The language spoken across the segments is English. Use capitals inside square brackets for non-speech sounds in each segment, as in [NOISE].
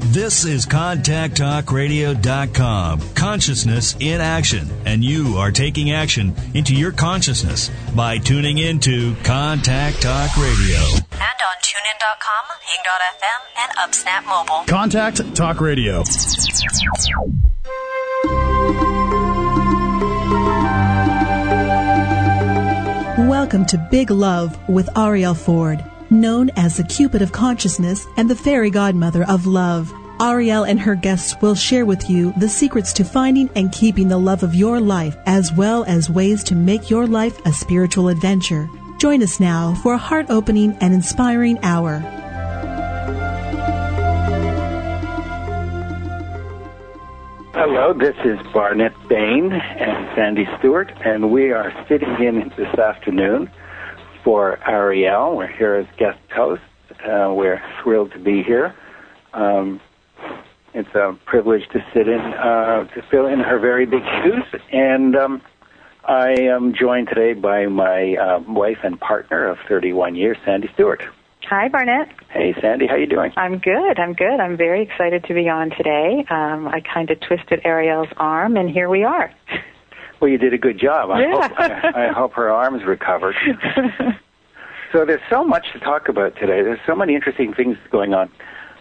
This is ContactTalkRadio.com. Consciousness in action. And you are taking action into your consciousness by tuning into Contact Talk Radio. And on TuneIn.com, Hing.fm, and UpSnap Mobile. Contact Talk Radio. Welcome to Big Love with Arielle Ford, known as the Cupid of Consciousness and the Fairy Godmother of Love. Arielle and her guests will share with you the secrets to finding and keeping the love of your life, as well as ways to make your life a spiritual adventure. Join us now for a heart opening and inspiring hour. Hello, this is Barnett Bain and Sandy Stewart, and we are sitting in this afternoon for Arielle. We're here as guest hosts. Uh, we're thrilled to be here. Um, it's a privilege to sit in, uh, to fill in her very big shoes, and um, I am joined today by my uh, wife and partner of 31 years, Sandy Stewart. Hi, Barnett. Hey, Sandy, how you doing? I'm good. I'm good. I'm very excited to be on today. Um, I kind of twisted Arielle's arm, and here we are. [LAUGHS] Well, you did a good job. I, Yeah. hope, I, I hope her arm's recovered. [LAUGHS] so there's so much to talk about today. There's so many interesting things going on.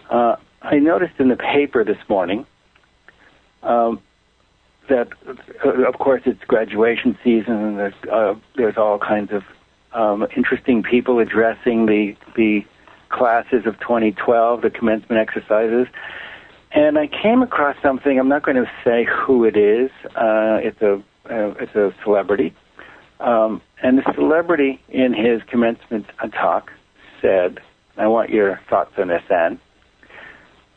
Uh, I noticed in the paper this morning um, that, uh, of course, it's graduation season, and there's, uh, there's all kinds of um, interesting people addressing the the classes of 2012, the commencement exercises. And I came across something. I'm not going to say who it is. Uh, it's a uh, it's a celebrity, um, and the celebrity in his commencement talk said, "I want your thoughts on this, Anne.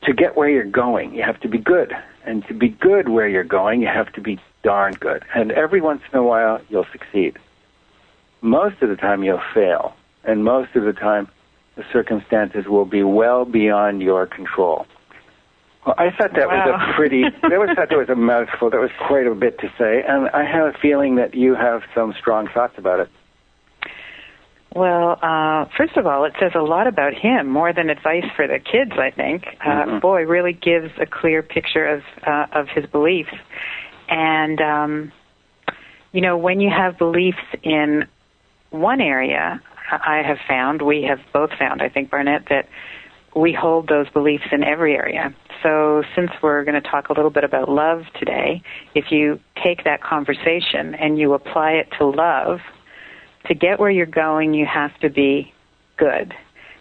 To get where you're going, you have to be good, and to be good where you're going, you have to be darn good. And every once in a while, you'll succeed. Most of the time, you'll fail, and most of the time, the circumstances will be well beyond your control." Well, I thought that was a pretty. [LAUGHS] that was thought that was a mouthful. That was quite a bit to say, and I have a feeling that you have some strong thoughts about it. Well, uh, first of all, it says a lot about him, more than advice for the kids. I think. Uh, Mhm. boy, really gives a clear picture of uh, of his beliefs, and um, you know, when you have beliefs in one area, I I have found, we have both found, I think, Barnett, that we hold those beliefs in every area. So, since we're going to talk a little bit about love today, if you take that conversation and you apply it to love, to get where you're going, you have to be good.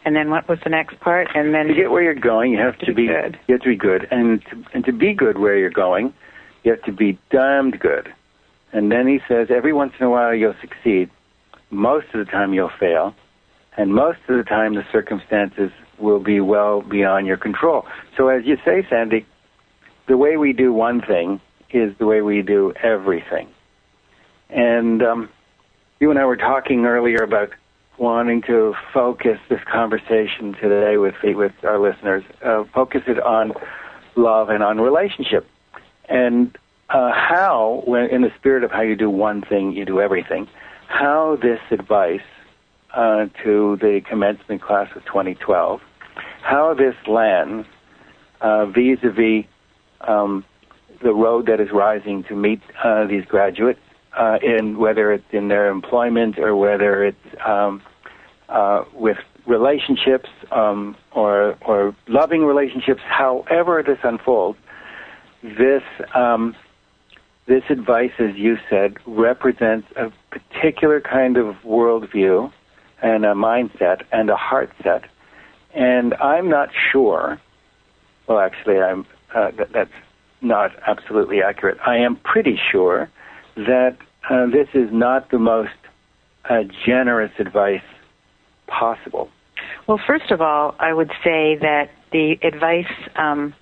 And then what was the next part? And then To get where you're going, you have to, To be be good. You have to be good, and to, and to be good where you're going, you have to be damned good. And then he says, every once in a while you'll succeed. Most of the time you'll fail, and most of the time the circumstances will be well beyond your control. So as you say, Sandy, the way we do one thing is the way we do everything. And um, you and I were talking earlier about wanting to focus this conversation today with with our listeners, uh, focus it on love and on relationship, and uh, how, when in the spirit of how you do one thing, you do everything. How this advice uh, to the commencement class of 2012, how this lands uh, vis-a-vis um, the road that is rising to meet uh, these graduates, uh, in whether it's in their employment or whether it's um, uh, with relationships um, or or loving relationships. However this unfolds, this um, this advice, as you said, represents a particular kind of worldview and a mindset and a heart set. And I'm not sure. Well, actually, I'm. Uh, that, that's not absolutely accurate. I am pretty sure that uh, this is not the most uh, generous advice possible. Well, first of all, I would say that the advice um,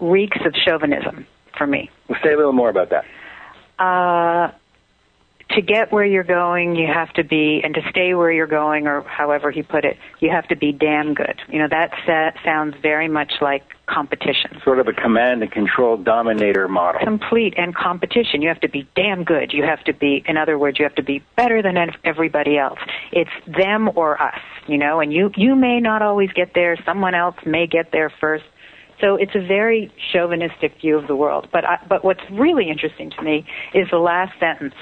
reeks of chauvinism for me. Well, say a little more about that. Uh, to get where you're going, you have to be, and to stay where you're going, or however he put it, you have to be damn good. You know, that sa- sounds very much like competition. Sort of a command and control dominator model. Complete and competition. You have to be damn good. You have to be, in other words, you have to be better than everybody else. It's them or us, you know, and you, you may not always get there. Someone else may get there first. So it's a very chauvinistic view of the world. But I, but what's really interesting to me is the last sentence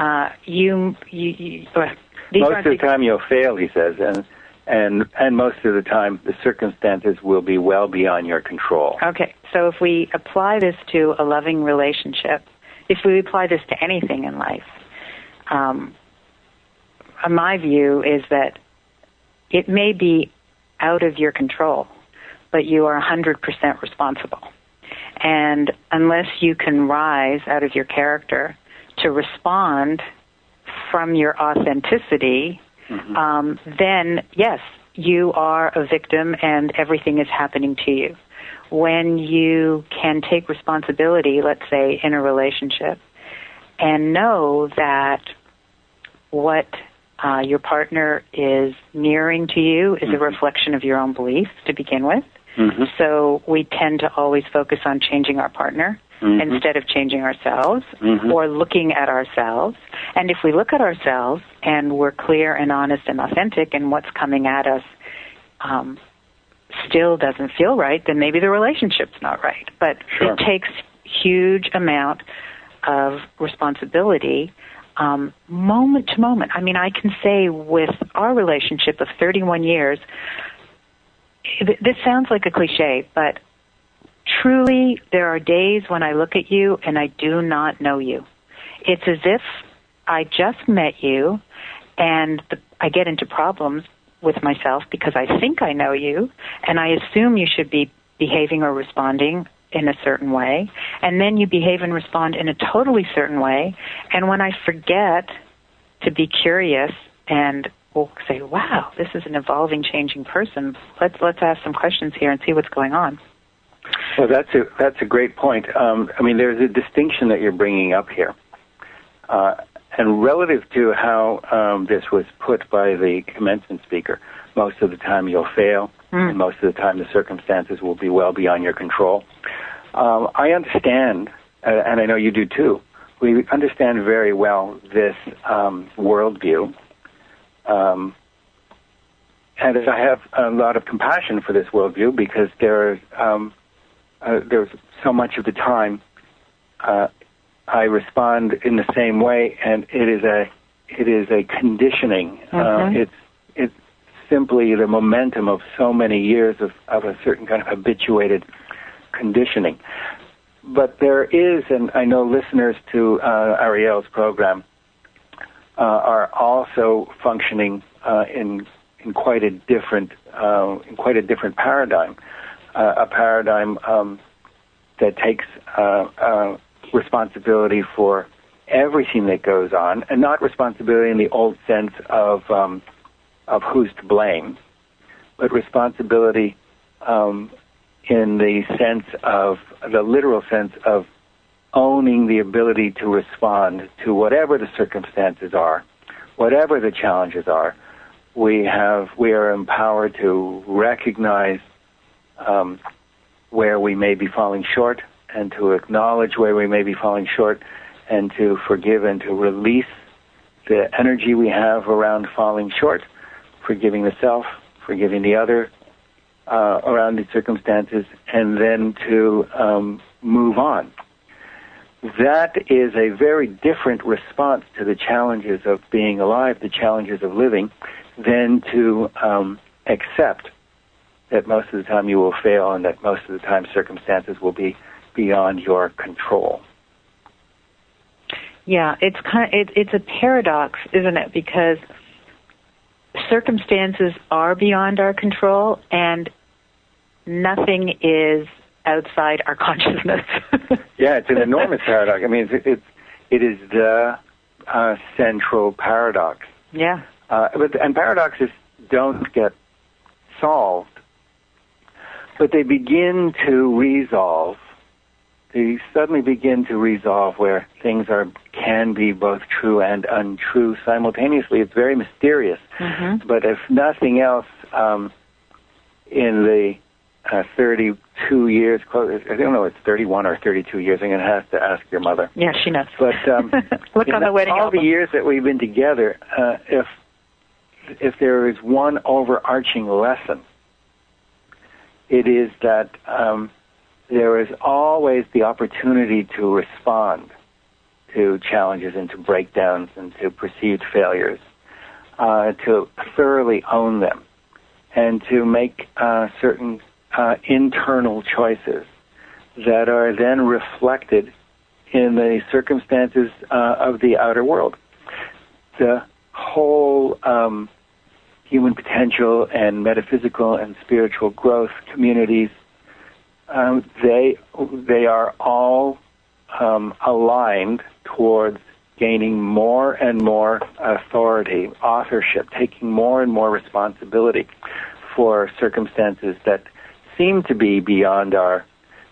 uh, you, you, you uh, most of the time you'll fail, he says, and and and most of the time the circumstances will be well beyond your control. Okay, so if we apply this to a loving relationship, if we apply this to anything in life, um, my view is that it may be out of your control, but you are 100% responsible. And unless you can rise out of your character to respond from your authenticity, mm-hmm. um, then yes, you are a victim and everything is happening to you. When you can take responsibility, let's say in a relationship, and know that what uh, your partner is mirroring to you is mm-hmm. a reflection of your own beliefs to begin with. Mm-hmm. So we tend to always focus on changing our partner mm-hmm. instead of changing ourselves mm-hmm. or looking at ourselves. And if we look at ourselves and we're clear and honest and authentic and what's coming at us um, still doesn't feel right, then maybe the relationship's not right. But sure. it takes huge amount of responsibility um, moment to moment. I mean, I can say with our relationship of 31 years, this sounds like a cliche, but truly, there are days when I look at you and I do not know you. It's as if I just met you and the, I get into problems with myself because I think I know you and I assume you should be behaving or responding in a certain way. And then you behave and respond in a totally certain way. And when I forget to be curious and will say, wow, this is an evolving, changing person. Let's, let's ask some questions here and see what's going on. Well, that's a that's a great point. Um, I mean, there's a distinction that you're bringing up here, uh, and relative to how um, this was put by the commencement speaker, most of the time you'll fail, mm. and most of the time the circumstances will be well beyond your control. Um, I understand, uh, and I know you do too. We understand very well this um, worldview, um, and I have a lot of compassion for this worldview because there are uh, there's so much of the time uh, I respond in the same way, and it is a it is a conditioning. Uh, mm-hmm. Uh, it's it's simply the momentum of so many years of, of a certain kind of habituated conditioning. But there is, and I know listeners to uh, Arielle's program uh, are also functioning uh, in in quite a different uh, in quite a different paradigm uh, a paradigm um, that takes uh, uh, responsibility for everything that goes on, and not responsibility in the old sense of um, of who's to blame, but responsibility um, in the sense of the literal sense of owning the ability to respond to whatever the circumstances are, whatever the challenges are. We have we are empowered to recognize um, where we may be falling short and to acknowledge where we may be falling short and to forgive and to release the energy we have around falling short, forgiving the self, forgiving the other uh, around the circumstances, and then to um, move on. That is a very different response to the challenges of being alive, the challenges of living, than to um, accept that most of the time you will fail and that most of the time circumstances will be beyond your control. Yeah, it's kind of, it, it's a paradox, isn't it? Because circumstances are beyond our control and nothing is outside our [LAUGHS] consciousness. yeah, it's an enormous paradox. I mean, it's, it's it is the uh, central paradox. Yeah. Uh, but and paradoxes don't get solved but they begin to resolve. They suddenly begin to resolve where things are can be both true and untrue simultaneously. It's very mysterious. Mm-hmm. But if nothing else, um, in the uh, 32 years, close, I don't know, it's 31 or 32 years. I'm going to have to ask your mother. Yeah, she knows. But um, [LAUGHS] Look on the wedding all album. the years that we've been together, uh, if if there is one overarching lesson, it is that um, there is always the opportunity to respond to challenges and to breakdowns and to perceived failures, uh, to thoroughly own them, and to make uh, certain uh, internal choices that are then reflected in the circumstances uh, of the outer world. The whole um, human potential and metaphysical and spiritual growth communities, um, they they are all um, aligned towards gaining more and more authority, authorship, taking more and more responsibility for circumstances that seem to be beyond our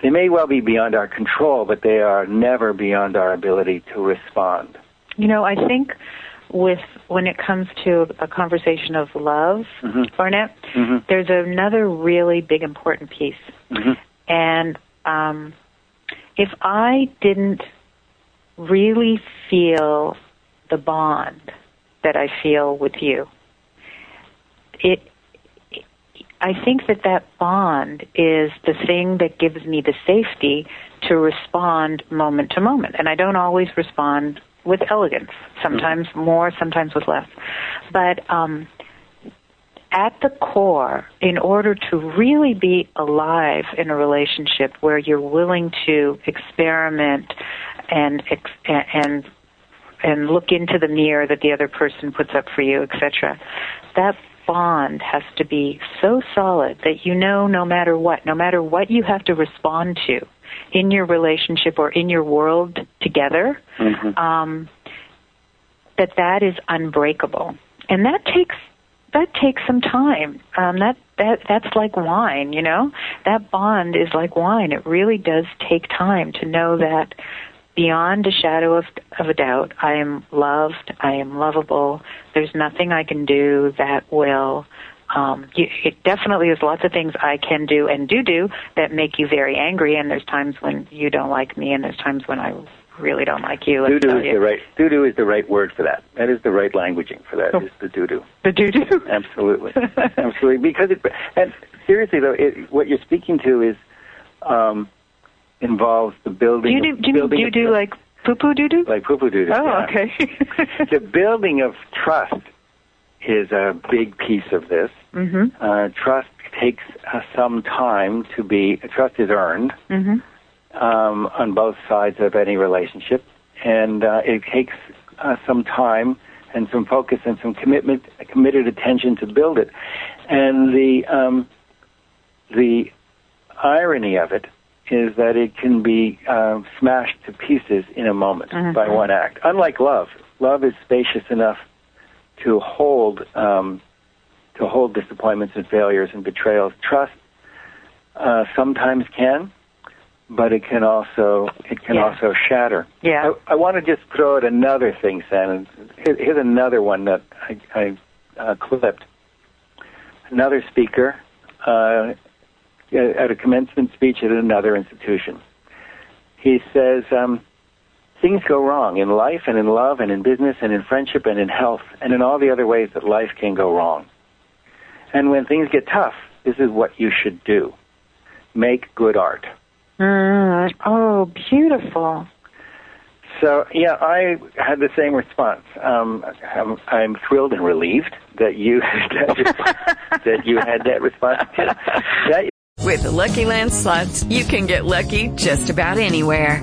they may well be beyond our control, but they are never beyond our ability to respond. You know, I think with when it comes to a conversation of love, Mhm. Barnett, Mhm. there's another really big important piece. Mhm. And um, if I didn't really feel the bond that I feel with you, it I think that that bond is the thing that gives me the safety to respond moment to moment. And I don't always respond with elegance. Sometimes more, sometimes with less. But um, at the core, in order to really be alive in a relationship where you're willing to experiment and ex- and and look into the mirror that the other person puts up for you, etc. That bond has to be so solid that you know no matter what, no matter what you have to respond to in your relationship or in your world together, Mhm. um, that that is unbreakable, and that takes that takes some time. Um, that that that's like wine, you know. That bond is like wine. It really does take time to know that beyond a shadow of, of a doubt, I am loved. I am lovable. There's nothing I can do that will. Um, you, it definitely is lots of things I can do and do do that make you very angry. And there's times when you don't like me, and there's times when I really don't like you. let's Doo-doo is you. the right doo-doo is the right word for that. That is the right languaging for that. Oh. Is the doo-doo. The doo doo. [LAUGHS] Absolutely, [LAUGHS] absolutely. Because it and seriously though, it, what you're speaking to is um, involves the Do building. you do, do you do do like poo poo doo doo? like poo-poo doo-doo? Oh, yeah. okay. the building of trust is a big piece of this. mhm. Uh, trust takes uh, some time to be. Trust is earned Mhm. um, on both sides of any relationship, and uh, it takes uh, some time and some focus and some commitment, committed attention to build it. And the um, the irony of it is that it can be uh, smashed to pieces in a moment Mhm. by one act. Unlike love, love is spacious enough to hold um, to hold disappointments and failures and betrayals. Trust uh, sometimes can, but it can also it can Yeah. also shatter. Yeah. I, I want to just throw out another thing, Sam. Here, here's another one that I, I uh, clipped. Another speaker uh, at a commencement speech at another institution. He says, um, things go wrong in life and in love and in business and in friendship and in health and in all the other ways that life can go wrong. And when things get tough, this is what you should do. Make good art. Mm. Oh, beautiful. So yeah, I had the same response. Um, I'm, I'm thrilled and relieved that you [LAUGHS] that you had that response. [LAUGHS] That With the Lucky Land slots, you can get lucky just about anywhere.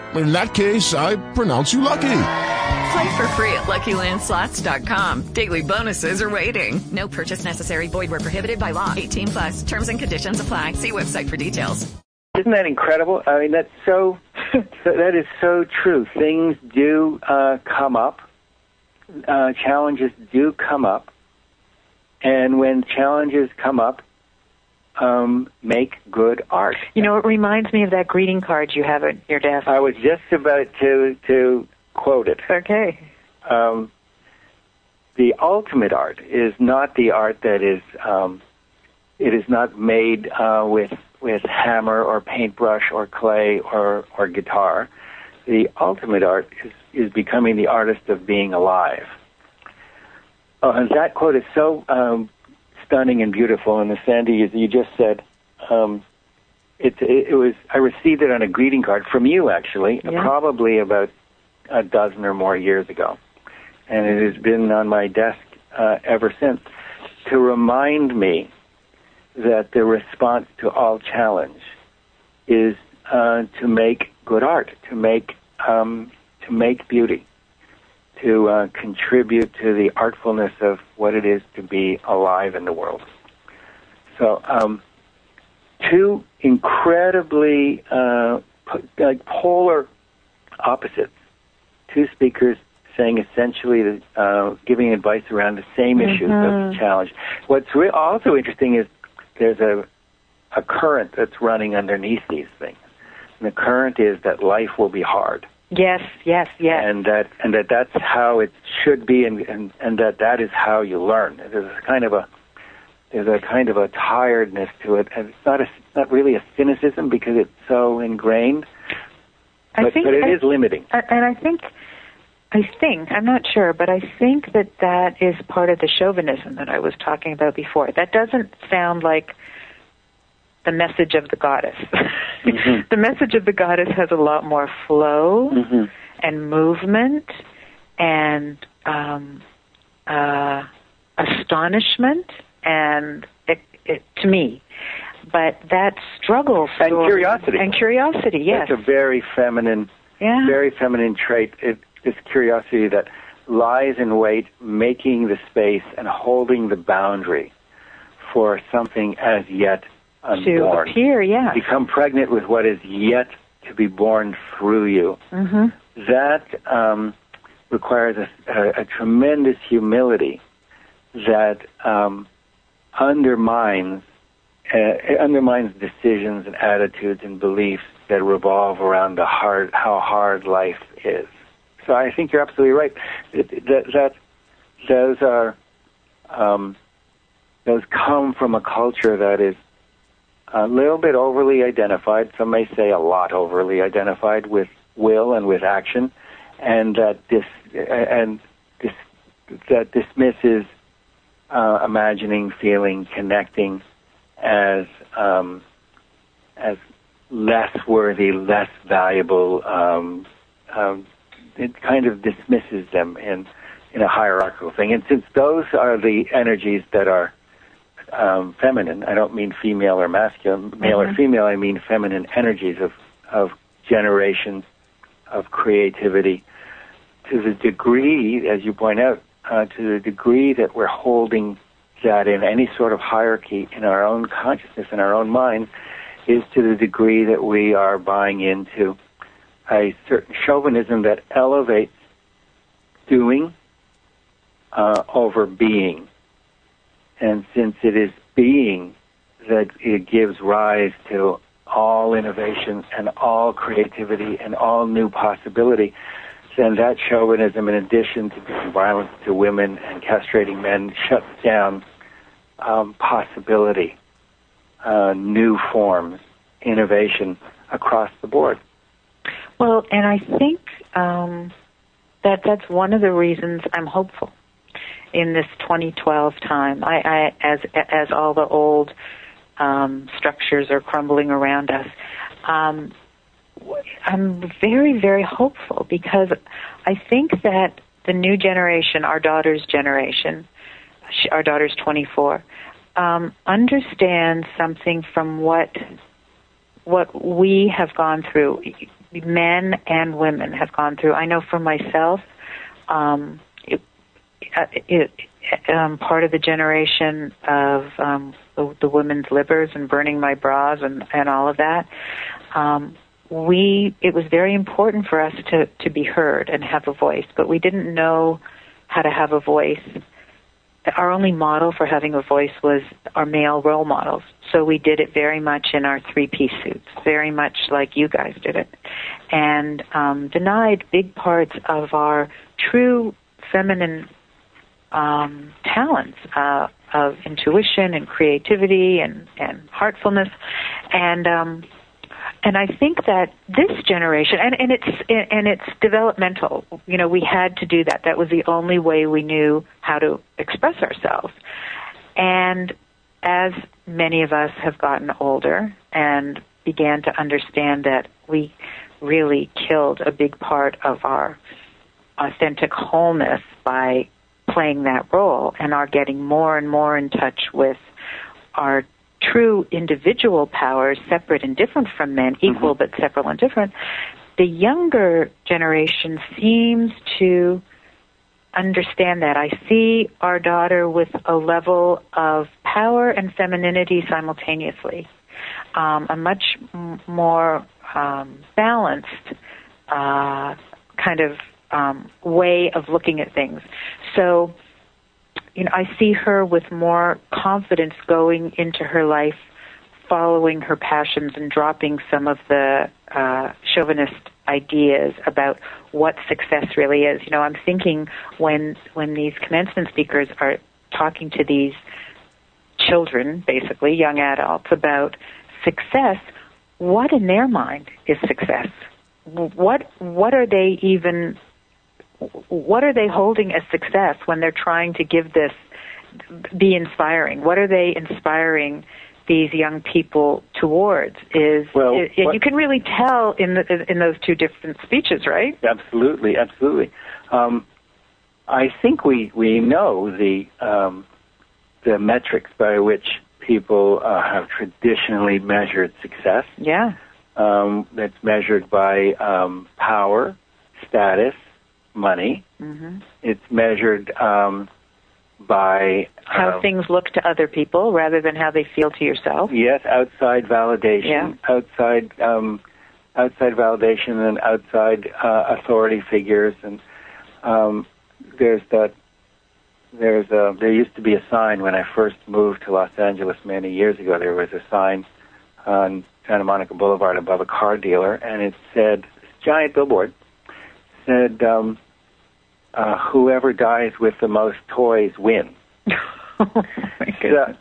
In that case, I pronounce you lucky. Play for free at LuckyLandSlots.com. Daily bonuses are waiting. No purchase necessary. Void where prohibited by law. 18 plus. Terms and conditions apply. See website for details. Isn't that incredible? I mean, that's so. [LAUGHS] that is so true. Things do uh, come up. Uh, challenges do come up, and when challenges come up, um, make good art. You know, it reminds me of that greeting card you have at your desk. I was just about to to quote it. Okay. Um, the ultimate art is not the art that is. Um, it is not made uh, with with hammer or paintbrush or clay or or guitar. The ultimate art is is becoming the artist of being alive. Oh, and that quote is so um, stunning and beautiful. And the Sandy, you, you just said, um, it, it, it was. I received it on a greeting card from you, actually, Yeah. probably about a dozen or more years ago, and it has been on my desk uh, ever since to remind me that the response to all challenge is uh, to make good art, to make um, to make beauty, to uh, contribute to the artfulness of what it is to be alive in the world. So, um, two incredibly uh, po- like polar opposites. Two speakers saying essentially, uh, giving advice around the same issues of Mhm. challenge. What's re- also interesting is there's a a current that's running underneath these things. And the current is that life will be hard Yes, yes, yes. and that and that that's how it should be, and and, and that that is how you learn. There's a kind of a there's a kind of a tiredness to it, and it's not a not really a cynicism because it's so ingrained, I but, think but it I- is limiting. And I think, I think, I'm not sure, but I think that that is part of the chauvinism that I was talking about before. That doesn't sound like the message of the goddess. [LAUGHS] Mm-hmm. the message of the goddess has a lot more flow Mm-hmm. and movement and um, uh, astonishment and it, it, to me. But that struggle And curiosity. and curiosity, yes, it's a very feminine, yeah. very feminine trait. It, this curiosity that lies in wait, making the space and holding the boundary for something as yet to appear, yeah. Become pregnant with what is yet to be born through you. hmm That um, requires a, a, a tremendous humility that um, undermines uh, it undermines decisions and attitudes and beliefs that revolve around the hard how hard life is. So I think you're absolutely right. That that, that those are um, those come from a culture that is a little bit overly identified. Some may say a lot overly identified with will and with action, and that this and this that dismisses uh, imagining, feeling, connecting as um, as less worthy, less valuable. Um, um, it kind of dismisses them in in a hierarchical thing. And since those are the energies that are um, feminine, I don't mean female or masculine, male or Mhm. female. I mean feminine energies of of generation, of creativity. To the degree, as you point out, uh, to the degree that we're holding that in any sort of hierarchy in our own consciousness, in our own mind, is to the degree that we are buying into a certain chauvinism that elevates doing uh, over being. And since it is being that it gives rise to all innovation and all creativity and all new possibility, then that chauvinism, in addition to being violence to women and castrating men, shuts down um, possibility, uh, new forms, innovation across the board. Well, and I think um, that that's one of the reasons I'm hopeful in this 2012 time. I, I as as all the old um, structures are crumbling around us. Um, I'm very, very hopeful because I think that the new generation, our daughter's generation, she, our daughter's 24, um, understands something from what what we have gone through, men and women have gone through. I know for myself, um, it, it, um, part of the generation of um, the, the women's livers and burning my bras and, and all of that. Um, we it was very important for us to to be heard and have a voice, but we didn't know how to have a voice. Our only model for having a voice was our male role models. So we did it very much in our three piece suits, very much like you guys did it, and um, denied big parts of our true feminine um, talents uh, of intuition and creativity and, and heartfulness. And um, and I think that this generation, and, and it's and it's developmental. You know, we had to do that. That was the only way we knew how to express ourselves. And as many of us have gotten older and began to understand that we really killed a big part of our authentic wholeness by playing that role and are getting more and more in touch with our true individual powers, separate and different from men, equal mm-hmm. but separate and different, the younger generation seems to understand that. I see our daughter with a level of power and femininity simultaneously, um, a much m- more um, balanced uh, kind of um, way of looking at things. So you know, I see her with more confidence going into her life, following her passions and dropping some of the uh, chauvinist ideas about what success really is. You know, I'm thinking when when these commencement speakers are talking to these children, basically young adults, about success, what in their mind is success? What what are they even what are they holding as success when they're trying to give this be inspiring? What are they inspiring these young people towards? Is, well, is what, you can really tell in the, in those two different speeches, right? Absolutely, absolutely. Um, I think we we know the um, the metrics by which people uh, have traditionally measured success. Yeah. Um, that's measured by um, power, status, money. Mm-hmm. It's measured um, by how um, things look to other people rather than how they feel to yourself. Yes, outside validation, yeah. outside um, outside validation, and outside uh, authority figures. And um, there's that. There's a. There used to be a sign when I first moved to Los Angeles many years ago. There was a sign on Santa Monica Boulevard above a car dealer, and it said, giant billboard said, um, uh, "Whoever dies with the most toys wins." [LAUGHS] oh [LAUGHS] so,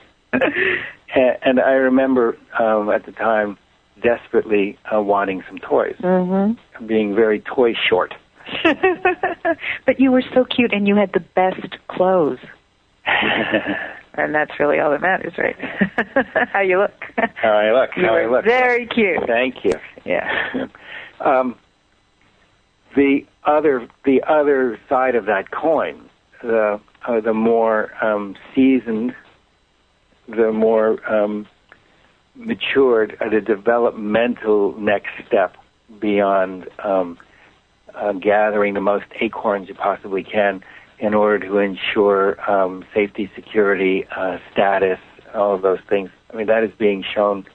and I remember um, at the time desperately uh, wanting some toys, mm-hmm. being very toy short. [LAUGHS] but you were so cute, and you had the best clothes. and that's really all that matters, right? How you look. How I look. You How I look. Very cute. Thank you. Yeah. um, the other the other side of that coin, the uh, the more um, seasoned, the more um, matured, uh, the developmental next step beyond um, uh, gathering the most acorns you possibly can in order to ensure um, safety, security, uh, status, all of those things. I mean, that is being shown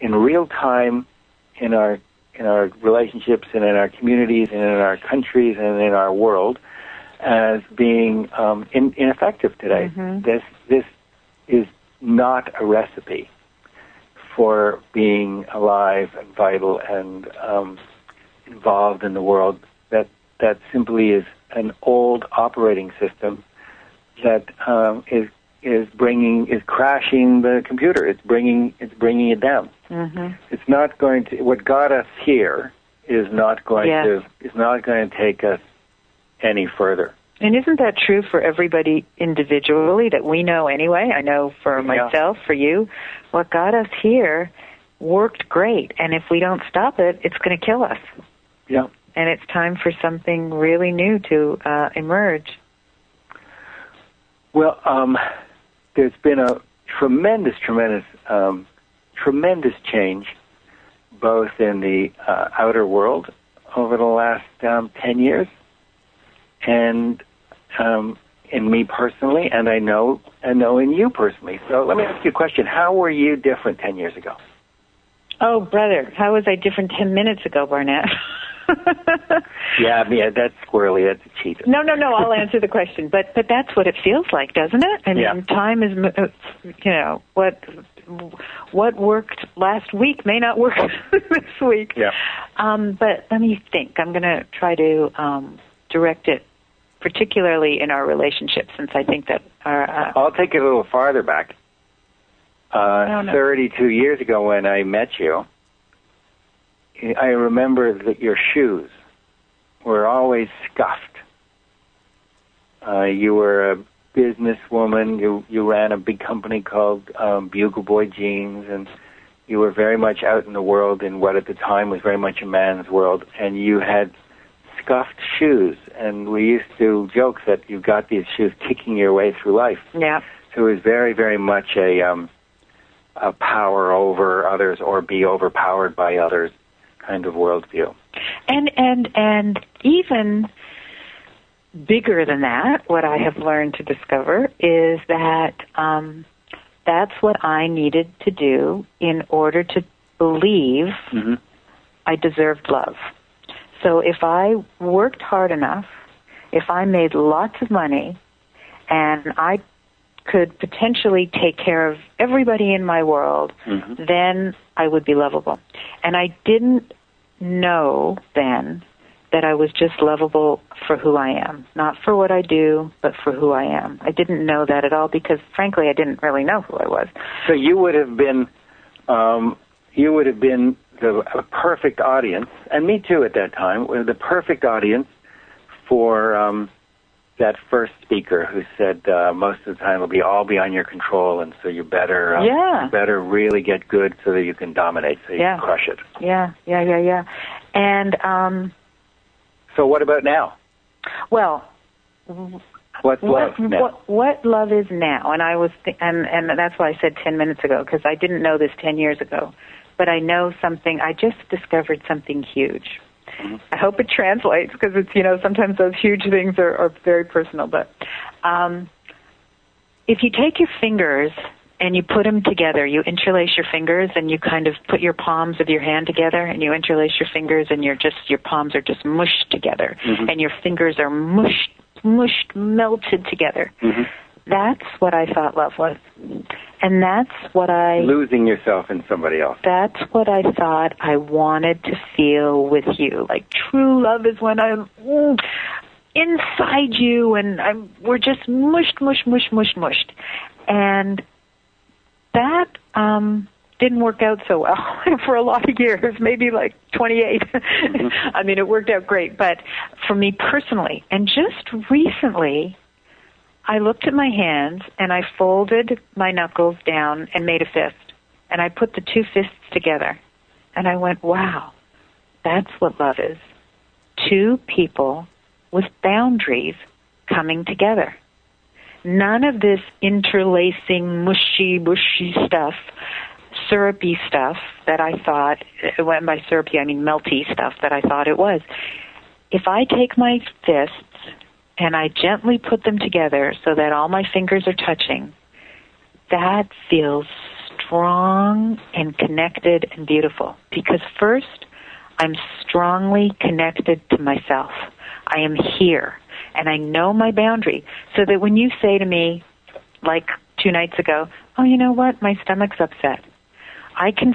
in real time in our in our relationships and in our communities and in our countries and in our world as being um, in, ineffective today. Mm-hmm. This this is not a recipe for being alive and vital and um, involved in the world. That that simply is an old operating system that um, is is bringing is crashing the computer. It's bringing it's bringing it down. Mm-hmm. It's not going to. What got us here is not going yes. to is not going to take us any further. And isn't that true for everybody individually that we know anyway? I know for myself, for you, what got us here worked great. And if we don't stop it, it's going to kill us. Yeah. And it's time for something really new to uh, emerge. Well, um, there's been a tremendous, tremendous, um, tremendous change both in the uh, outer world over the last um, 10 years and um, in me personally, and I know, I know in you personally. So let me ask you a question. How were you different 10 years ago? Oh, brother, how was I different 10 minutes ago, Barnett? [LAUGHS] [LAUGHS] Yeah, yeah, that's squirrely. That's a cheat. No, no, no. I'll answer the question, but but that's what it feels like, doesn't it? I mean, Yeah. time is, uh, you know, what what worked last week may not work [LAUGHS] this week. Yeah. Um, but let me think. I'm going to try to um, direct it, particularly in our relationship, since I think that our uh, I'll take it a little farther back. Uh, No, no. 32 years ago when I met you, I remember that your shoes were always scuffed. Uh, you were a businesswoman. You you ran a big company called um, Bugle Boy Jeans, and you were very much out in the world in what at the time was very much a man's world. And you had scuffed shoes, and we used to joke that you got these shoes kicking your way through life. yeah. So it was very, very much a um, a power over others or be overpowered by others kind of worldview. and and and even bigger than that what i have learned to discover is that um that's what i needed to do in order to believe Mm-hmm. i deserved love so if i worked hard enough if i made lots of money and i could potentially take care of everybody in my world Mm-hmm. then I would be lovable. And I didn't know then that I was just lovable for who I am, not for what I do, but for who I am. I didn't know that at all because frankly I didn't really know who I was. So you would have been, um, you would have been the perfect audience, and me too at that time, the perfect audience for um, that first speaker who said uh, most of the time it'll be all beyond your control, and so you better, uh, Yeah. you better really get good so that you can dominate, so you Yeah. can crush it. Yeah, yeah, yeah, yeah. And um So what about now? well, What's what, love now? what what love is now and i was th- and and that's why i said 10 minutes ago because i didn't know this 10 years ago but i know something i just discovered something huge i hope it translates because it's you know sometimes those huge things are, are very personal but um if you take your fingers and you put them together, you interlace your fingers and you kind of put your palms of your hand together and you interlace your fingers and you're just your palms are just mushed together Mhm. and your fingers are mushed mushed melted together. That's what I thought love was. And that's what I Losing yourself in somebody else. that's what I thought I wanted to feel with you. Like true love is when I'm mm, inside you and I'm we're just mushed, mushed, mushed, mushed, mushed. And that um didn't work out so well [LAUGHS] for a lot of years, maybe like 28. [LAUGHS] I mean, it worked out great, but for me personally, and just recently, I looked at my hands and I folded my knuckles down and made a fist. And I put the two fists together. And I went, wow, that's what love is. Two people with boundaries coming together. None of this interlacing, mushy, bushy stuff, syrupy stuff that I thought, uh, when by syrupy I mean melty stuff that I thought it was. If I take my fists and I gently put them together so that all my fingers are touching, that feels strong and connected and beautiful. Because first, I'm strongly connected to myself. I am here and I know my boundary. So that when you say to me, like two nights ago, oh, you know what? My stomach's upset. I can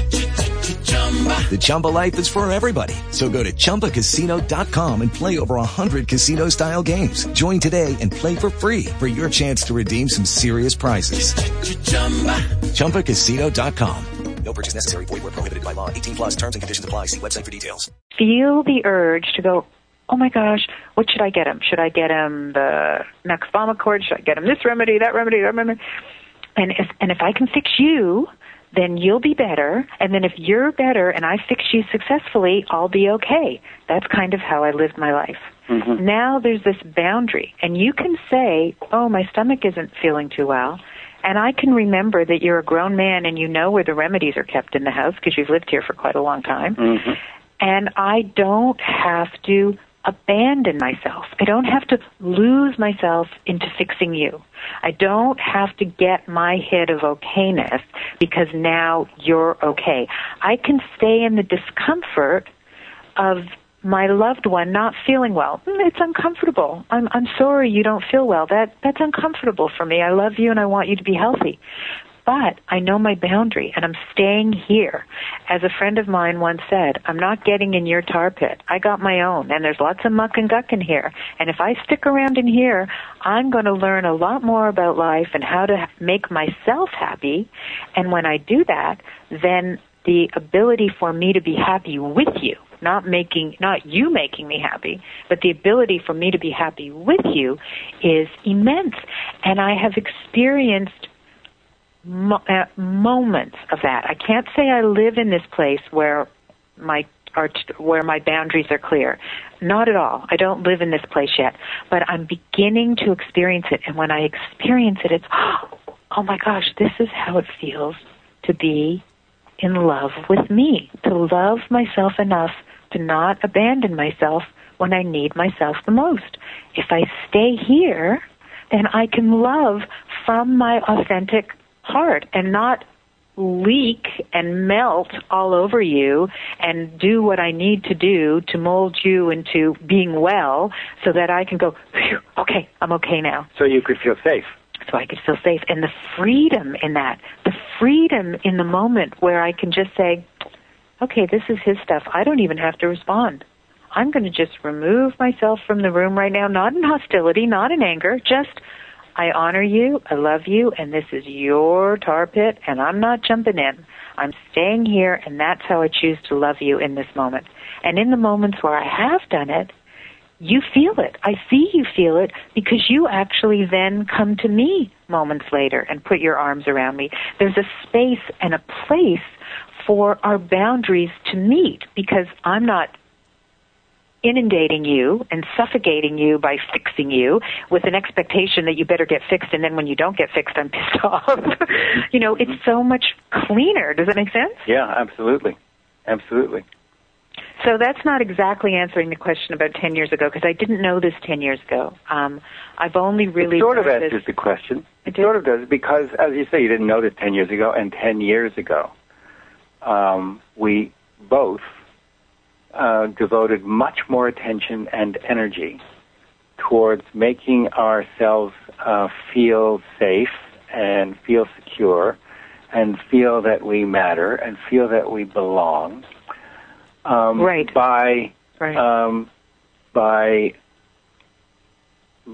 The Chumba life is for everybody. So go to ChumbaCasino.com and play over 100 casino style games. Join today and play for free for your chance to redeem some serious prizes. ChumbaCasino.com. No purchase necessary. Void where prohibited by law. 18 plus terms and conditions apply. See website for details. Feel the urge to go, oh my gosh, what should I get him? Should I get him the Nux vomica cord? Should I get him this remedy, that remedy, that remedy? And if, and if I can fix you, then you'll be better. And then if you're better and I fix you successfully, I'll be okay. That's kind of how I lived my life. Mm-hmm. Now there's this boundary, and you can say, oh, my stomach isn't feeling too well. And I can remember that you're a grown man and you know where the remedies are kept in the house because you've lived here for quite a long time. Mm-hmm. And I don't have to abandon myself. I don't have to lose myself into fixing you. I don't have to get my hit of okayness because now you're okay. I can stay in the discomfort of my loved one not feeling well. Mm, It's uncomfortable. I'm I'm sorry you don't feel well. That that's uncomfortable for me. I love you and I want you to be healthy. But I know my boundary and I'm staying here. As a friend of mine once said, I'm not getting in your tar pit. I got my own and there's lots of muck and guck in here. And if I stick around in here, I'm going to learn a lot more about life and how to make myself happy. And when I do that, then the ability for me to be happy with you, not making, not you making me happy, but the ability for me to be happy with you is immense. And I have experienced mo- uh, moments of that. I can't say I live in this place where my are where my boundaries are clear. Not at all. I don't live in this place yet, but I'm beginning to experience it. And when I experience it, it's [GASPS] oh my gosh, this is how it feels to be in love with me, to love myself enough to not abandon myself when I need myself the most. If I stay here, then I can love from my authentic heart and not leak and melt all over you and do what I need to do to mold you into being well so that I can go, "Phew, okay, I'm okay now. So you could feel safe. So I could feel safe. And the freedom in that, the freedom in the moment where I can just say, okay, this is his stuff. I don't even have to respond. I'm going to just remove myself from the room right now, not in hostility, not in anger, just I honor you, I love you, and this is your tar pit, and I'm not jumping in. I'm staying here, and that's how I choose to love you in this moment. And in the moments where I have done it, you feel it. I see you feel it because you actually then come to me moments later and put your arms around me. There's a space and a place for our boundaries to meet because I'm not inundating you and suffocating you by fixing you with an expectation that you better get fixed and then when you don't get fixed I'm [LAUGHS] pissed off. you know, it's so much cleaner. Does that make sense? Yeah, absolutely. Absolutely. So that's not exactly answering the question about 10 years ago because I didn't know this 10 years ago. Um, I've only really It sort of answers this- the question. It sort of does because, as you say, you didn't know this 10 years ago, and 10 years ago, um, we both uh, devoted much more attention and energy towards making ourselves uh, feel safe and feel secure and feel that we matter and feel that we belong. Um, Right. By Right. um, by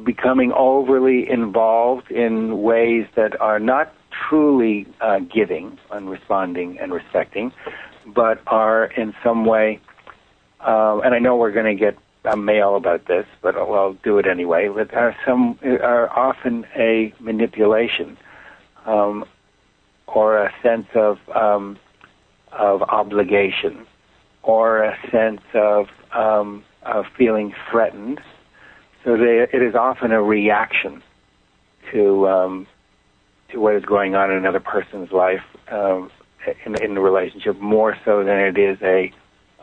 becoming overly involved in ways that are not truly uh, giving and responding and respecting, but are in some way. Uh, and I know we're going to get a mail about this, but I'll, I'll do it anyway. That are some are often a manipulation, um, or a sense of um, of obligation, or a sense of um, of feeling threatened. So they, it is often a reaction to um, to what is going on in another person's life um, in, in the relationship, more so than it is a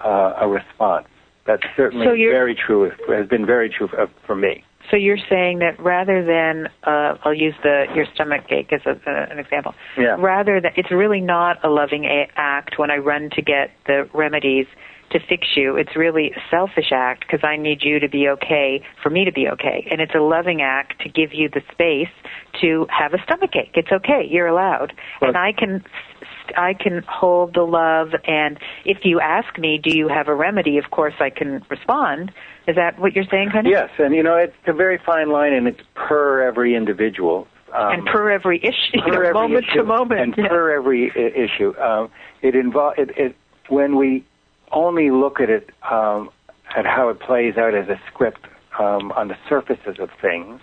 uh, a response. That's certainly So very true. Has been very true for, for me. So you're saying that rather than uh, I'll use the your stomach ache as a, uh, an example. Yeah. Rather than it's really not a loving a- act when I run to get the remedies to fix you. It's really a selfish act because I need you to be okay for me to be okay, and it's a loving act to give you the space to have a stomach ache. It's okay. You're allowed, and I can. I can hold the love, and if you ask me, do you have a remedy? Of course, I can respond. Is that what you're saying, honey? Yes, and you know it's a very fine line, and it's per every individual. Um, and per every issue, per [LAUGHS] every moment issue, to moment. and Yeah. per every I- issue. Um, it involve it, it when we only look at it um, at how it plays out as a script um, on the surfaces of things,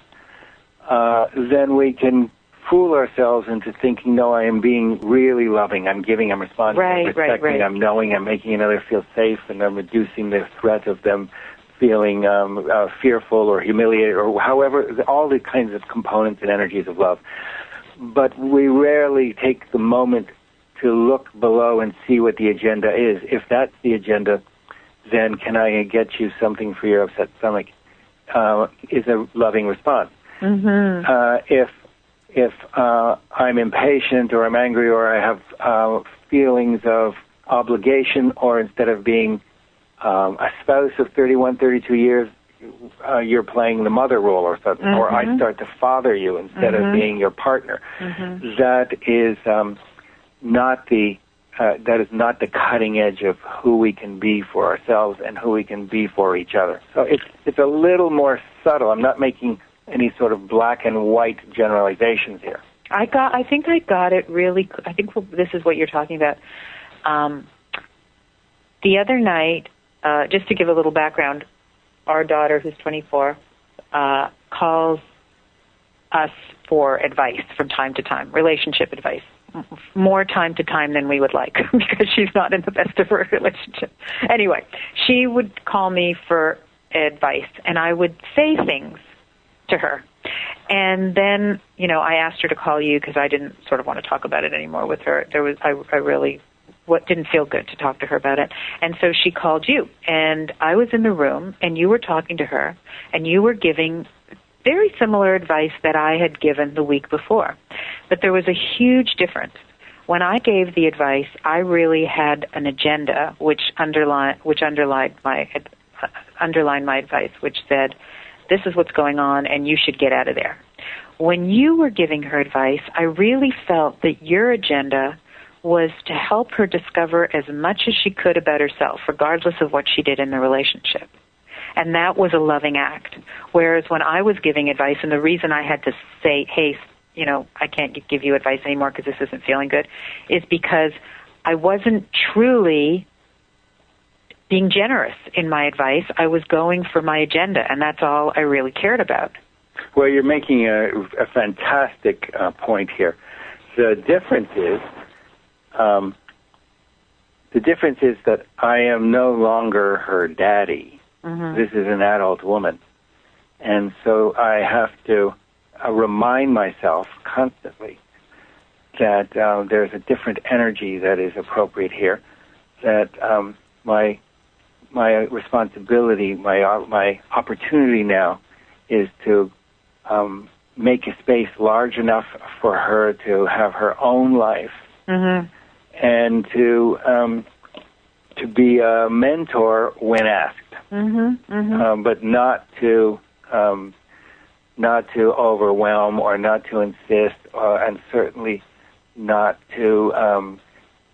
uh, then we can fool ourselves into thinking, no, I am being really loving. I'm giving, I'm responding, Right, I'm right, respecting, right. I'm knowing, I'm making another feel safe, and I'm reducing the threat of them feeling um, uh, fearful or humiliated or however, all the kinds of components and energies of love. But we rarely take the moment to look below and see what the agenda is. If that's the agenda, then can I get you something for your upset stomach? Uh, is a loving response. Mm-hmm. Uh, if if uh, I'm impatient or I'm angry or I have uh, feelings of obligation, or instead of being um, a spouse of 31, 32 years, uh, you're playing the mother role or something, or I Mhm. start to father you instead Mhm. of being your partner. Mhm. That is um, not the uh, that is not the cutting edge of who we can be for ourselves and who we can be for each other. So it's it's a little more subtle. I'm not making any sort of black and white generalizations here. I got. I think I got it really. I think this is what you're talking about. Um, the other night, uh, just to give a little background, our daughter, who's 24, uh, calls us for advice from time to time, relationship advice. More time to time than we would like [LAUGHS] because she's not in the best of her relationship. Anyway, she would call me for advice, and I would say things to her. And then, you know, I asked her to call you because I didn't sort of want to talk about it anymore with her. There was, I, I really, what didn't feel good to talk to her about it. And so she called you, and I was in the room, and you were talking to her, and you were giving very similar advice that I had given the week before. But there was a huge difference. When I gave the advice, I really had an agenda which underline which underlined my uh, underlined my advice, which said, "This is what's going on, and you should get out of there." When you were giving her advice, I really felt that your agenda was to help her discover as much as she could about herself, regardless of what she did in the relationship. And that was a loving act. Whereas when I was giving advice, and the reason I had to say, hey, you know, I can't give you advice anymore because this isn't feeling good, is because I wasn't truly being generous in my advice. I was going for my agenda, and that's all I really cared about. Well, you're making a, a fantastic uh, point here. The difference is, um, the difference is that I am no longer her daddy. Mm-hmm. This is an adult woman, and so I have to uh, remind myself constantly that uh, there's a different energy that is appropriate here. That um, my my responsibility, my uh, my opportunity now, is to um, make a space large enough for her to have her own life Mm-hmm. and to um, to be a mentor when asked, Mm-hmm. Mm-hmm. um, but not to um, not to overwhelm or not to insist, uh, and certainly not to um,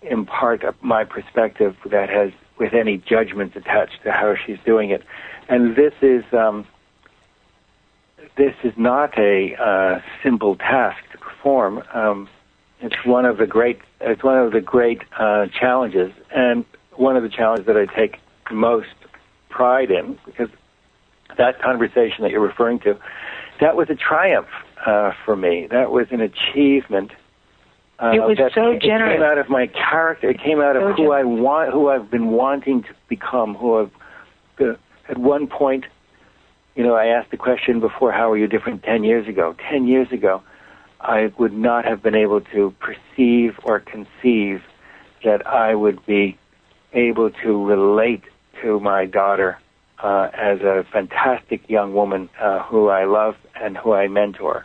impart my perspective that has with any judgments attached to how she's doing it. And this is um, this is not a uh, simple task to perform. Um, it's one of the great it's one of the great uh, challenges, and one of the challenges that I take most pride in because that conversation that you're referring to, that was a triumph uh, for me. That was an achievement. Uh, It was so It generous. It came out of my character. It came out of So who I want, who I've been wanting to become. Who I've uh, at one point, you know, I asked the question before, "How are you different ten years ago?" Ten years ago, I would not have been able to perceive or conceive that I would be able to relate to my daughter uh, as a fantastic young woman uh, who I love and who I mentor,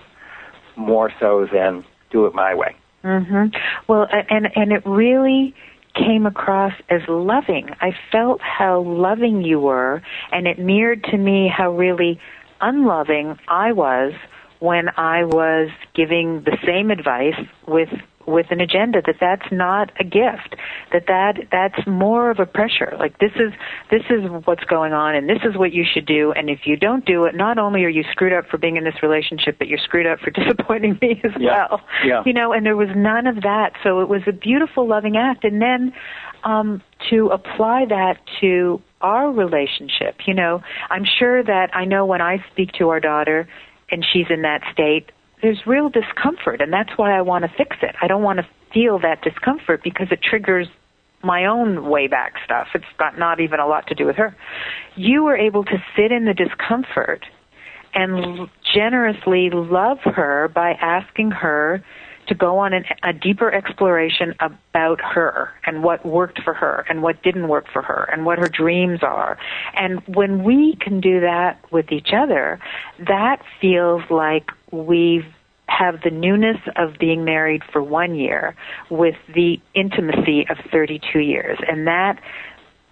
more so than do it my way. Hmm Well, and and it really came across as loving. I felt how loving you were, and it mirrored to me how really unloving I was when I was giving the same advice with with an agenda that that's not a gift that that that's more of a pressure like this is this is what's going on and this is what you should do and if you don't do it not only are you screwed up for being in this relationship but you're screwed up for [LAUGHS] disappointing me as Yeah. well Yeah. you know and there was none of that so it was a beautiful loving act and then um to apply that to our relationship you know i'm sure that i know when i speak to our daughter and she's in that state there's real discomfort and that's why I want to fix it. I don't want to feel that discomfort because it triggers my own way back stuff. It's got not even a lot to do with her. You were able to sit in the discomfort and generously love her by asking her to go on an, a deeper exploration about her and what worked for her and what didn't work for her and what her dreams are. And when we can do that with each other, that feels like we have the newness of being married for one year with the intimacy of 32 years. And that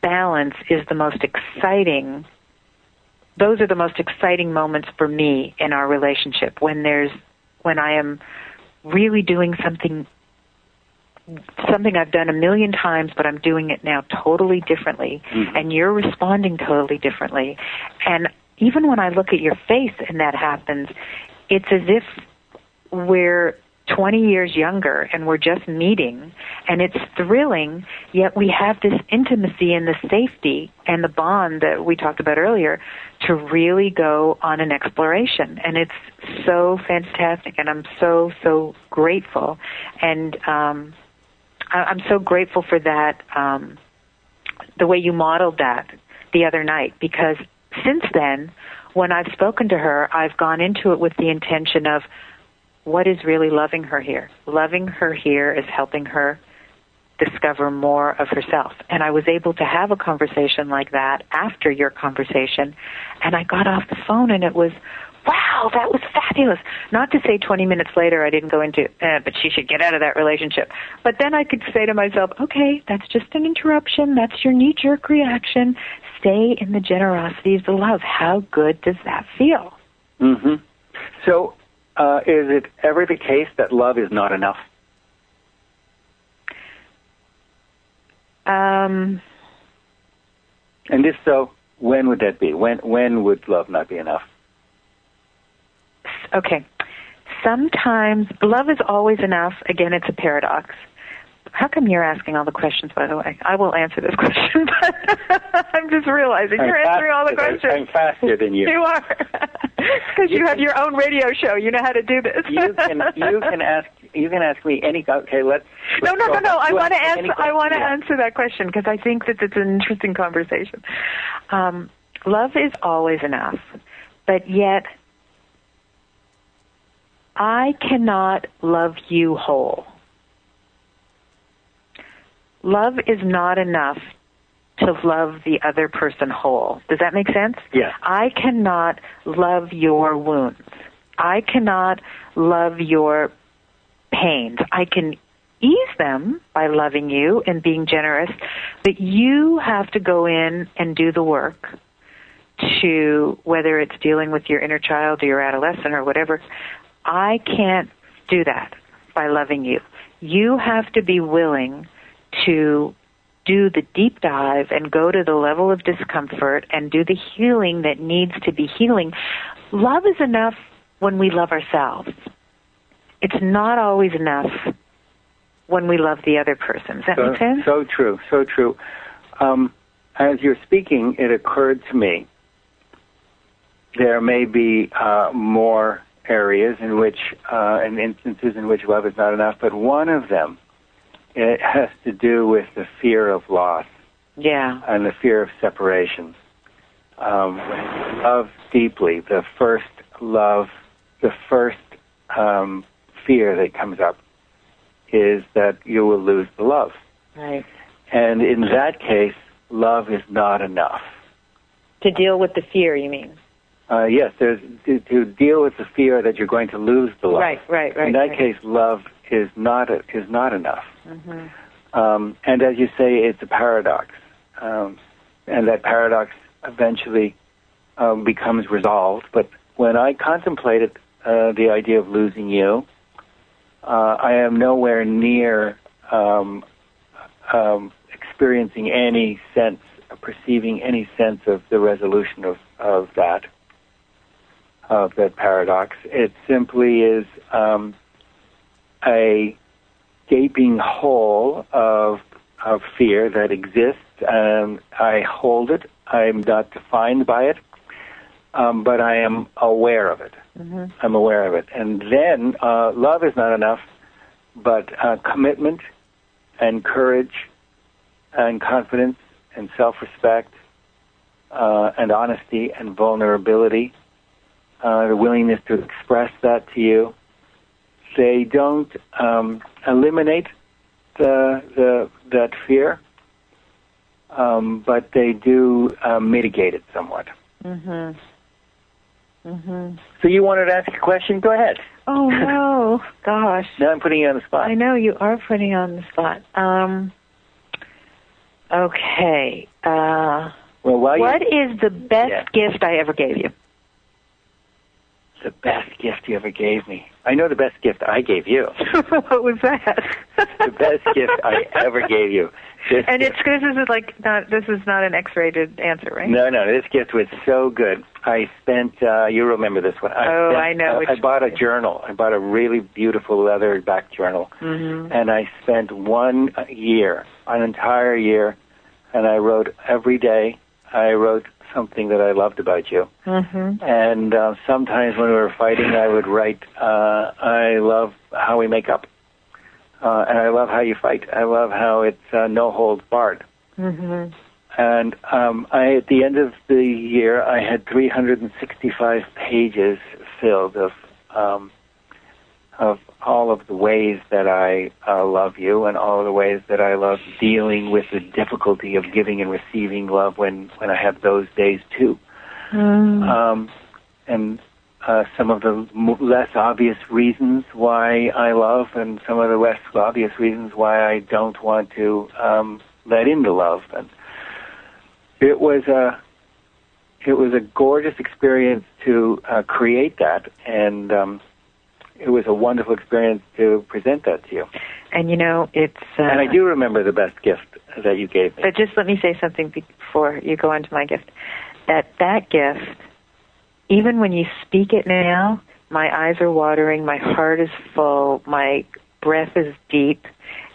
balance is the most exciting those are the most exciting moments for me in our relationship. When there's when I am really doing something something I've done a million times but I'm doing it now totally differently. Mm-hmm. And you're responding totally differently. And even when I look at your face and that happens it's as if we're 20 years younger and we're just meeting and it's thrilling yet we have this intimacy and the safety and the bond that we talked about earlier to really go on an exploration. And it's so fantastic and I'm so so grateful. And um I- I'm so grateful for that um the way you modeled that the other night because since then when I've spoken to her I've gone into it with the intention of what is really loving her here? Loving her here is helping her discover more of herself. And I was able to have a conversation like that after your conversation. And I got off the phone and it was, wow, that was fabulous. Not to say 20 minutes later I didn't go into, eh, but she should get out of that relationship. But then I could say to myself, okay, that's just an interruption. That's your knee jerk reaction. Stay in the generosity of the love. How good does that feel? hmm So, uh, is it ever the case that love is not enough? Um, And if so, when would that be? When when would love not be enough? Okay. Sometimes love is always enough. Again, it's a paradox. How come you're asking all the questions, by the way? I will answer this [LAUGHS] question, but I'm just realizing you're I'm answering all the questions. I'm faster than you. [LAUGHS] You are. [LAUGHS] Because you, have your own radio show. You know how to do this. you can you can ask you can ask me any okay let's, no, let's no, go no, no. I want to answer. I want to answer that question because I think that it's an interesting conversation. Um, love is always enough, but yet I cannot love you whole. Love is not enough to love the other person whole. Does that make sense? Yeah. I cannot love your wounds. I cannot love your pains. I can ease them by loving you and being generous, but you have to go in and do the work to whether it's dealing with your inner child or your adolescent or whatever. I can't do that by loving you. You have to be willing to do the deep dive and go to the level of discomfort and do the healing that needs to be healing. Love is enough when we love ourselves. It's not always enough when we love the other person. Does that so, make sense? So true, so true. Um, as you're speaking, it occurred to me there may be uh, more areas in which, uh, and instances in which love is not enough, but one of them it has to do with the fear of loss Yeah. and the fear of separation. Um, love deeply, the first love, the first um, fear that comes up is that you will lose the love. Right. And in that case, love is not enough. To deal with the fear, you mean? Uh, yes, there's to, to deal with the fear that you're going to lose the love. Right, right, right. In that right. case, love is not a, is not enough. hmm Um, and as you say, it's a paradox, um, and that paradox eventually um, becomes resolved. But when I contemplated uh, the idea of losing you, uh, I am nowhere near um, um, experiencing any sense, perceiving any sense of the resolution of, of that, of that paradox. It simply is um, a gaping hole of of fear that exists. Um, I hold it. I'm not defined by it, um, but I am aware of it. hmm I'm aware of it. And then uh, love is not enough, but uh, commitment and courage and confidence and self-respect uh, and honesty and vulnerability, uh, the willingness to express that to you. They don't um, eliminate the, the that fear, um, but they do uh, mitigate it somewhat. hmm hmm So you wanted to ask a question? Go ahead. Oh no, [LAUGHS] gosh. Now I'm putting you on the spot. I know you are putting on the spot. Um. Okay. Uh, Well, what is the best Yeah. gift I ever gave you? The best gift you ever gave me. I know the best gift I gave you. [LAUGHS] [LAUGHS] what was that? the best gift I ever gave you. This And gift- it's this is like not this is not an X-rated answer, right? no, no, this gift was so good. I spent. Uh, you remember this one? I Oh, spent, I know uh, I bought a journal. I bought a really beautiful leather back journal, Mm-hmm. and I spent one year, an entire year, and I wrote every day. I wrote something that I loved about you. Mm-hmm. And uh, sometimes when we were fighting, I would write, uh, "I love how we make up," uh, and I love how you fight. I love how it's uh, no holds barred. Mm-hmm. And um, I, at the end of the year, I had 365 pages filled of um, of all of the ways that I uh, love you, and all of the ways that I love dealing with the difficulty of giving and receiving love when when I have those days too Mm. um, and uh, some of the m- less obvious reasons why I love, and some of the less obvious reasons why I don't want to um, let into love. And it was a it was a gorgeous experience to uh, create that, and um, it was a wonderful experience to present that to you. And you know, it's. Uh, and I do remember the best gift that you gave me. But just let me say something before you go on to my gift. That that gift, even when you speak it now, my eyes are watering, my heart is full, my breath is deep,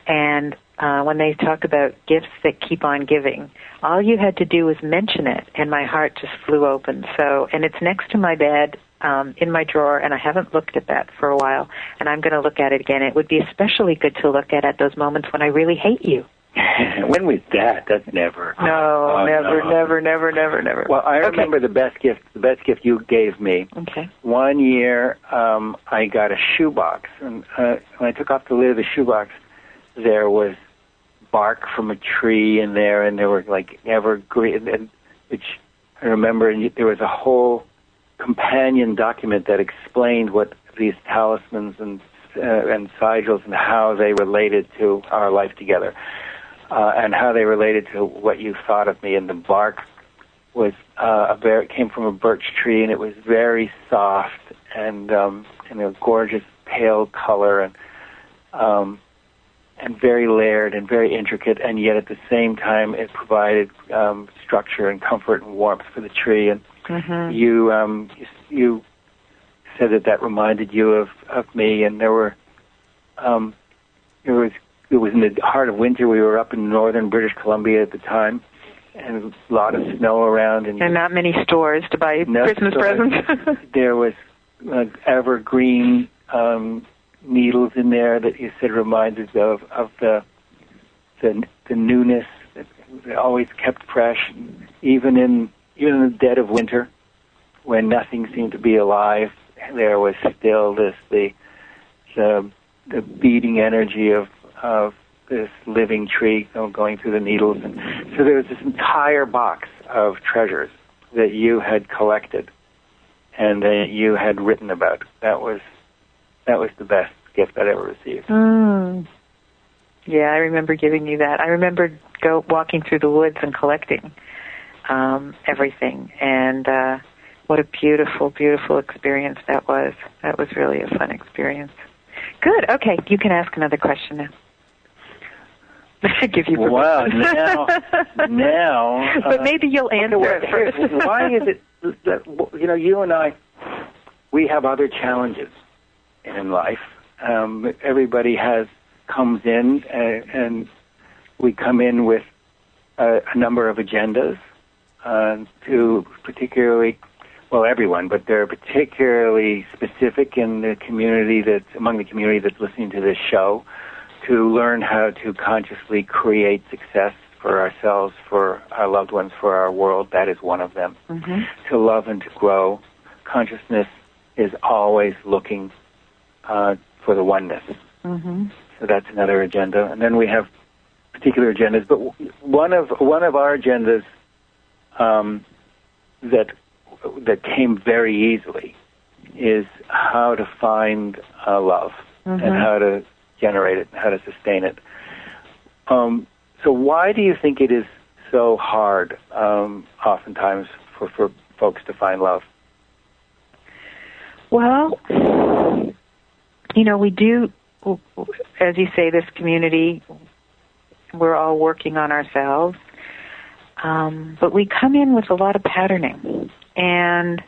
and uh, when they talk about gifts that keep on giving, all you had to do was mention it, and my heart just flew open. So, and it's next to my bed. Um, in my drawer, and I haven't looked at that for a while, and I'm going to look at it again. It would be especially good to look at at those moments when I really hate you. [LAUGHS] when was that? That's never. No, Oh, never, no. never, never, never, never. Well, I Okay. remember the best gift. The best gift you gave me. Okay. One year, um, I got a shoebox, and uh, when I took off the lid of the shoebox, there was bark from a tree in there, and there were like evergreen, and which I remember. And there was a whole companion document that explained what these talismans and uh, and sigils and how they related to our life together, uh, and how they related to what you thought of me. And the bark was uh, a very came from a birch tree, and it was very soft and um, and a gorgeous pale color, and um, and very layered and very intricate, and yet at the same time it provided um, structure and comfort and warmth for the tree. And Mm-hmm. you um, you, said that that reminded you of of me, and there were um, it was it was in the heart of winter. We were up in northern British Columbia at the time, and a lot of snow around, and And not many stores to buy No Christmas stores. presents. [LAUGHS] there was uh, evergreen um, needles in there that you said reminded of of the the, the newness that that always kept fresh, even in even in the dead of winter, when nothing seemed to be alive. There was still this the the, the beating energy of of this living tree going through the needles, and so there was this entire box of treasures that you had collected and that you had written about. That was that was the best gift I'd ever received. Mm. Yeah, I remember giving you that. I remember go walking through the woods and collecting um, everything, and uh, what a beautiful, beautiful experience that was. That was really a fun experience. Good. Okay, you can ask another question now. I [LAUGHS] give you permission. Wow, now, [LAUGHS] now. but uh, maybe you'll answer well, it first. why is it that you know you and I we have other challenges in life. Um, everybody has comes in uh, and we come in with a, a number of agendas uh, to particularly well everyone, but they're particularly specific in the community that among the community that's listening to this show to learn how to consciously create success for ourselves, for our loved ones, for our world. That is one of them. Mm-hmm. To love and to grow. Consciousness is always looking uh, for the oneness. Mm-hmm. So that's another agenda. And then we have particular agendas. But one of one of our agendas um, that that came very easily is how to find uh, love Mhm. and how to generate it, and how to sustain it. Um, so why do you think it is so hard, um, oftentimes, for, for folks to find love? Well, you know, we do, as you say, this community, we're all working on ourselves. Um, but we come in with a lot of patterning. And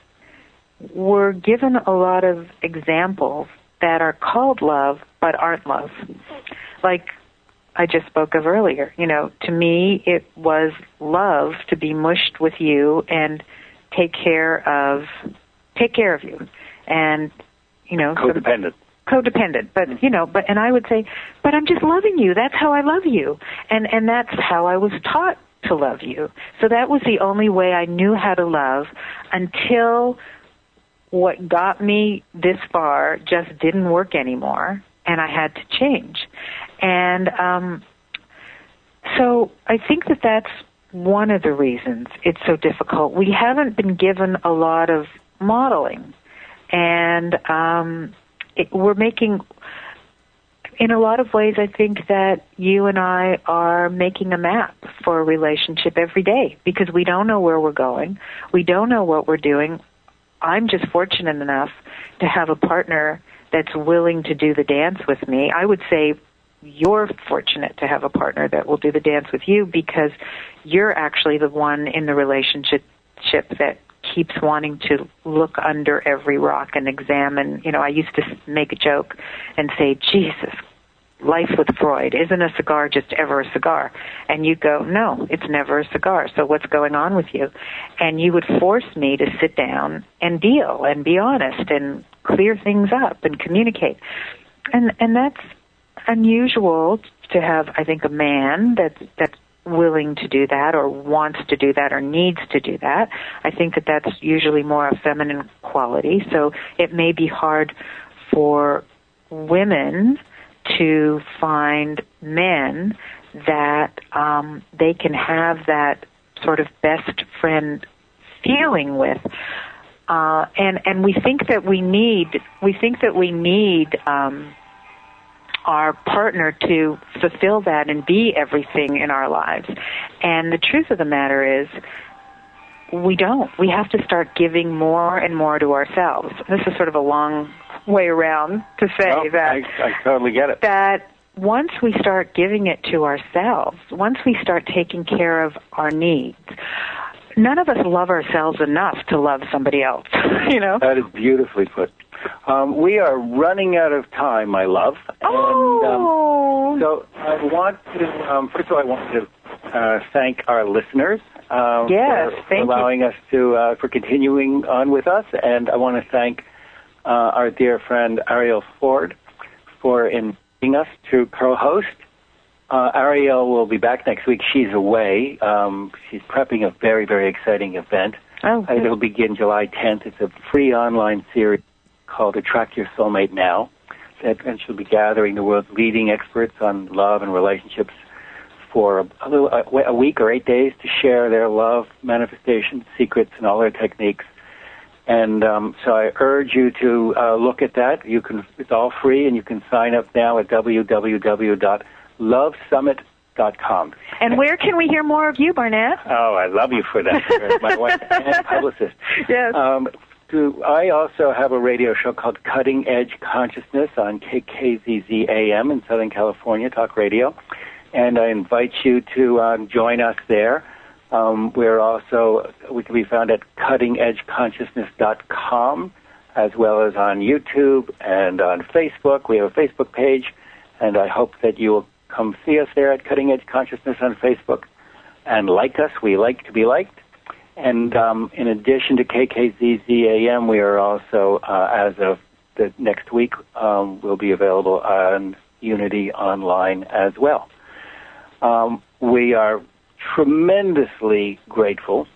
we're given a lot of examples that are called love, but aren't love. Like I just spoke of earlier. You know, to me, it was love to be mushed with you and take care of, take care of you. And, you know, sort of- Codependent. codependent but you know but and i would say but i'm just loving you that's how i love you and and that's how i was taught to love you. So that was the only way i knew how to love until what got me this far just didn't work anymore and i had to change. And um so i think that that's one of the reasons it's so difficult. We haven't been given a lot of modeling and um it, we're making in a lot of ways I think that you and I are making a map for a relationship every day because we don't know where we're going. We don't know what we're doing. I'm just fortunate enough to have a partner that's willing to do the dance with me. I would say you're fortunate to have a partner that will do the dance with you because you're actually the one in the relationship that keeps wanting to look under every rock and examine. You know, I used to make a joke and say, Jesus, life with Freud, isn't a cigar just ever a cigar? And you go, no, it's never a cigar. So what's going on with you? And you would force me to sit down and deal and be honest and clear things up and communicate. And, and that's unusual to have, I think, a man that's, that's willing to do that or wants to do that or needs to do that. I think that that's usually more a feminine quality. So it may be hard for women to find men that um, they can have that sort of best friend feeling with. Uh, and and we think that we need we think that we need um, our partner to fulfill that and be everything in our lives. And the truth of the matter is, we don't. We have to start giving more and more to ourselves. This is sort of a long way around to say Well, that I, I totally get it. that once we start giving it to ourselves, once we start taking care of our needs, none of us love ourselves enough to love somebody else. [LAUGHS] you know? That is beautifully put. Um, we are running out of time, my love. Oh. And, um, so I want to, um, first of all, I want to uh, thank our listeners uh, Yes, for, thank you. allowing us to, uh, for continuing on with us. And I want to thank uh, our dear friend Arielle Ford for inviting us to co-host. Uh, Arielle will be back next week. She's away. Um, she's prepping a very, very exciting event. Oh, Uh, It'll begin July 10th. It's a free online series called Attract Your Soulmate Now. and she'll be gathering the world's leading experts on love and relationships for a, a, little, a, a week or eight days to share their love manifestation secrets and all their techniques. And um, so I urge you to uh, look at that. You can it's all free, and you can sign up now at www.lovesummit.com. And where can we hear more of you, Barnett? Oh, I love you for that. You're my wife [LAUGHS] and publicist. Yes. Um, do, I also have a radio show called Cutting Edge Consciousness on KKZZ AM in Southern California, talk radio. And I invite you to um, join us there. Um, we're also, we can be found at cuttingedgeconsciousness.com as well as on YouTube and on Facebook. We have a Facebook page, and I hope that you will come see us there at Cutting Edge Consciousness on Facebook and like us. We like to be liked. And um, in addition to KKZZAM, we are also, uh, as of the next week, um, will be available on Unity Online as well. Um, we are tremendously grateful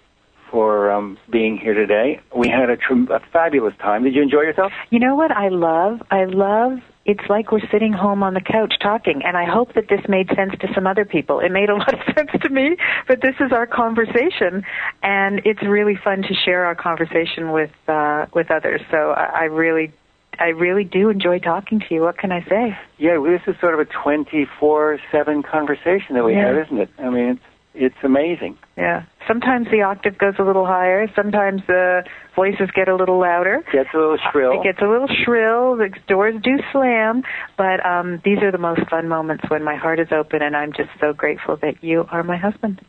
for um, being here today. We had a, tr- a fabulous time. Did you enjoy yourself? You know what I love? I love it's like we're sitting home on the couch talking and I hope that this made sense to some other people. It made a [LAUGHS] lot of sense to me, but this is our conversation and it's really fun to share our conversation with uh with others. So I, I really I really do enjoy talking to you. What can I say? Yeah, well, this is sort of a 24/7 conversation that we Yeah. have, isn't it? I mean, it's it's amazing. Yeah. Sometimes the octave goes a little higher. Sometimes the voices get a little louder. Gets a little shrill. It gets a little shrill. The doors do slam, but um, these are the most fun moments when my heart is open, and I'm just so grateful that you are my husband.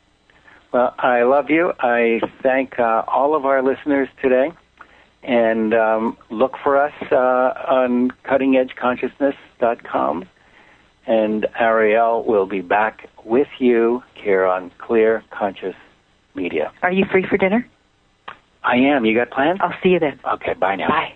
Well, I love you. I thank uh, all of our listeners today, and um, look for us uh, on CuttingEdgeConsciousness.com. And Arielle will be back with you here on Clear Conscious Media. Are you free for dinner? I am. You got plans? I'll see you then. Okay, bye now. Bye.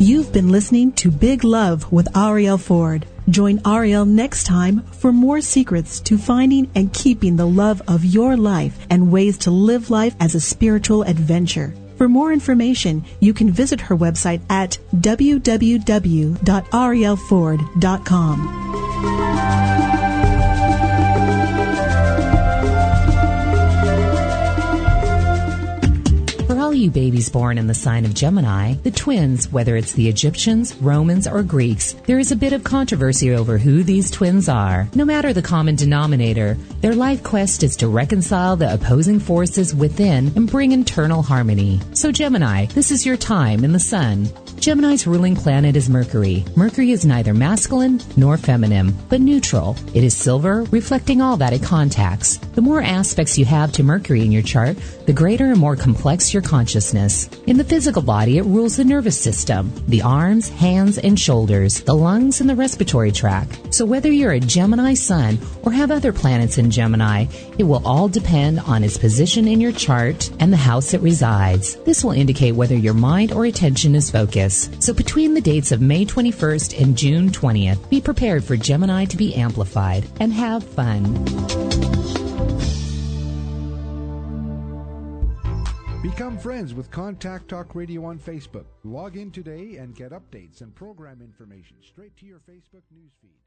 You've been listening to Big Love with Arielle Ford. Join Arielle next time for more secrets to finding and keeping the love of your life and ways to live life as a spiritual adventure. For more information, you can visit her website at www.arielleford.com. you babies born in the sign of Gemini, the twins, whether it's the Egyptians, Romans, or Greeks, there is a bit of controversy over who these twins are. No matter the common denominator, their life quest is to reconcile the opposing forces within and bring internal harmony. So, Gemini, this is your time in the sun. Gemini's ruling planet is Mercury. Mercury is neither masculine nor feminine, but neutral. It is silver, reflecting all that it contacts. The more aspects you have to Mercury in your chart, the greater and more complex your consciousness. In the physical body, it rules the nervous system, the arms, hands, and shoulders, the lungs, and the respiratory tract. So whether you're a Gemini sun or have other planets in Gemini, it will all depend on its position in your chart and the house it resides. This will indicate whether your mind or attention is focused. So between the dates of May 21st and June 20th, be prepared for Gemini to be amplified and have fun. Become friends with Contact Talk Radio on Facebook. Log in today and get updates and program information straight to your Facebook newsfeed.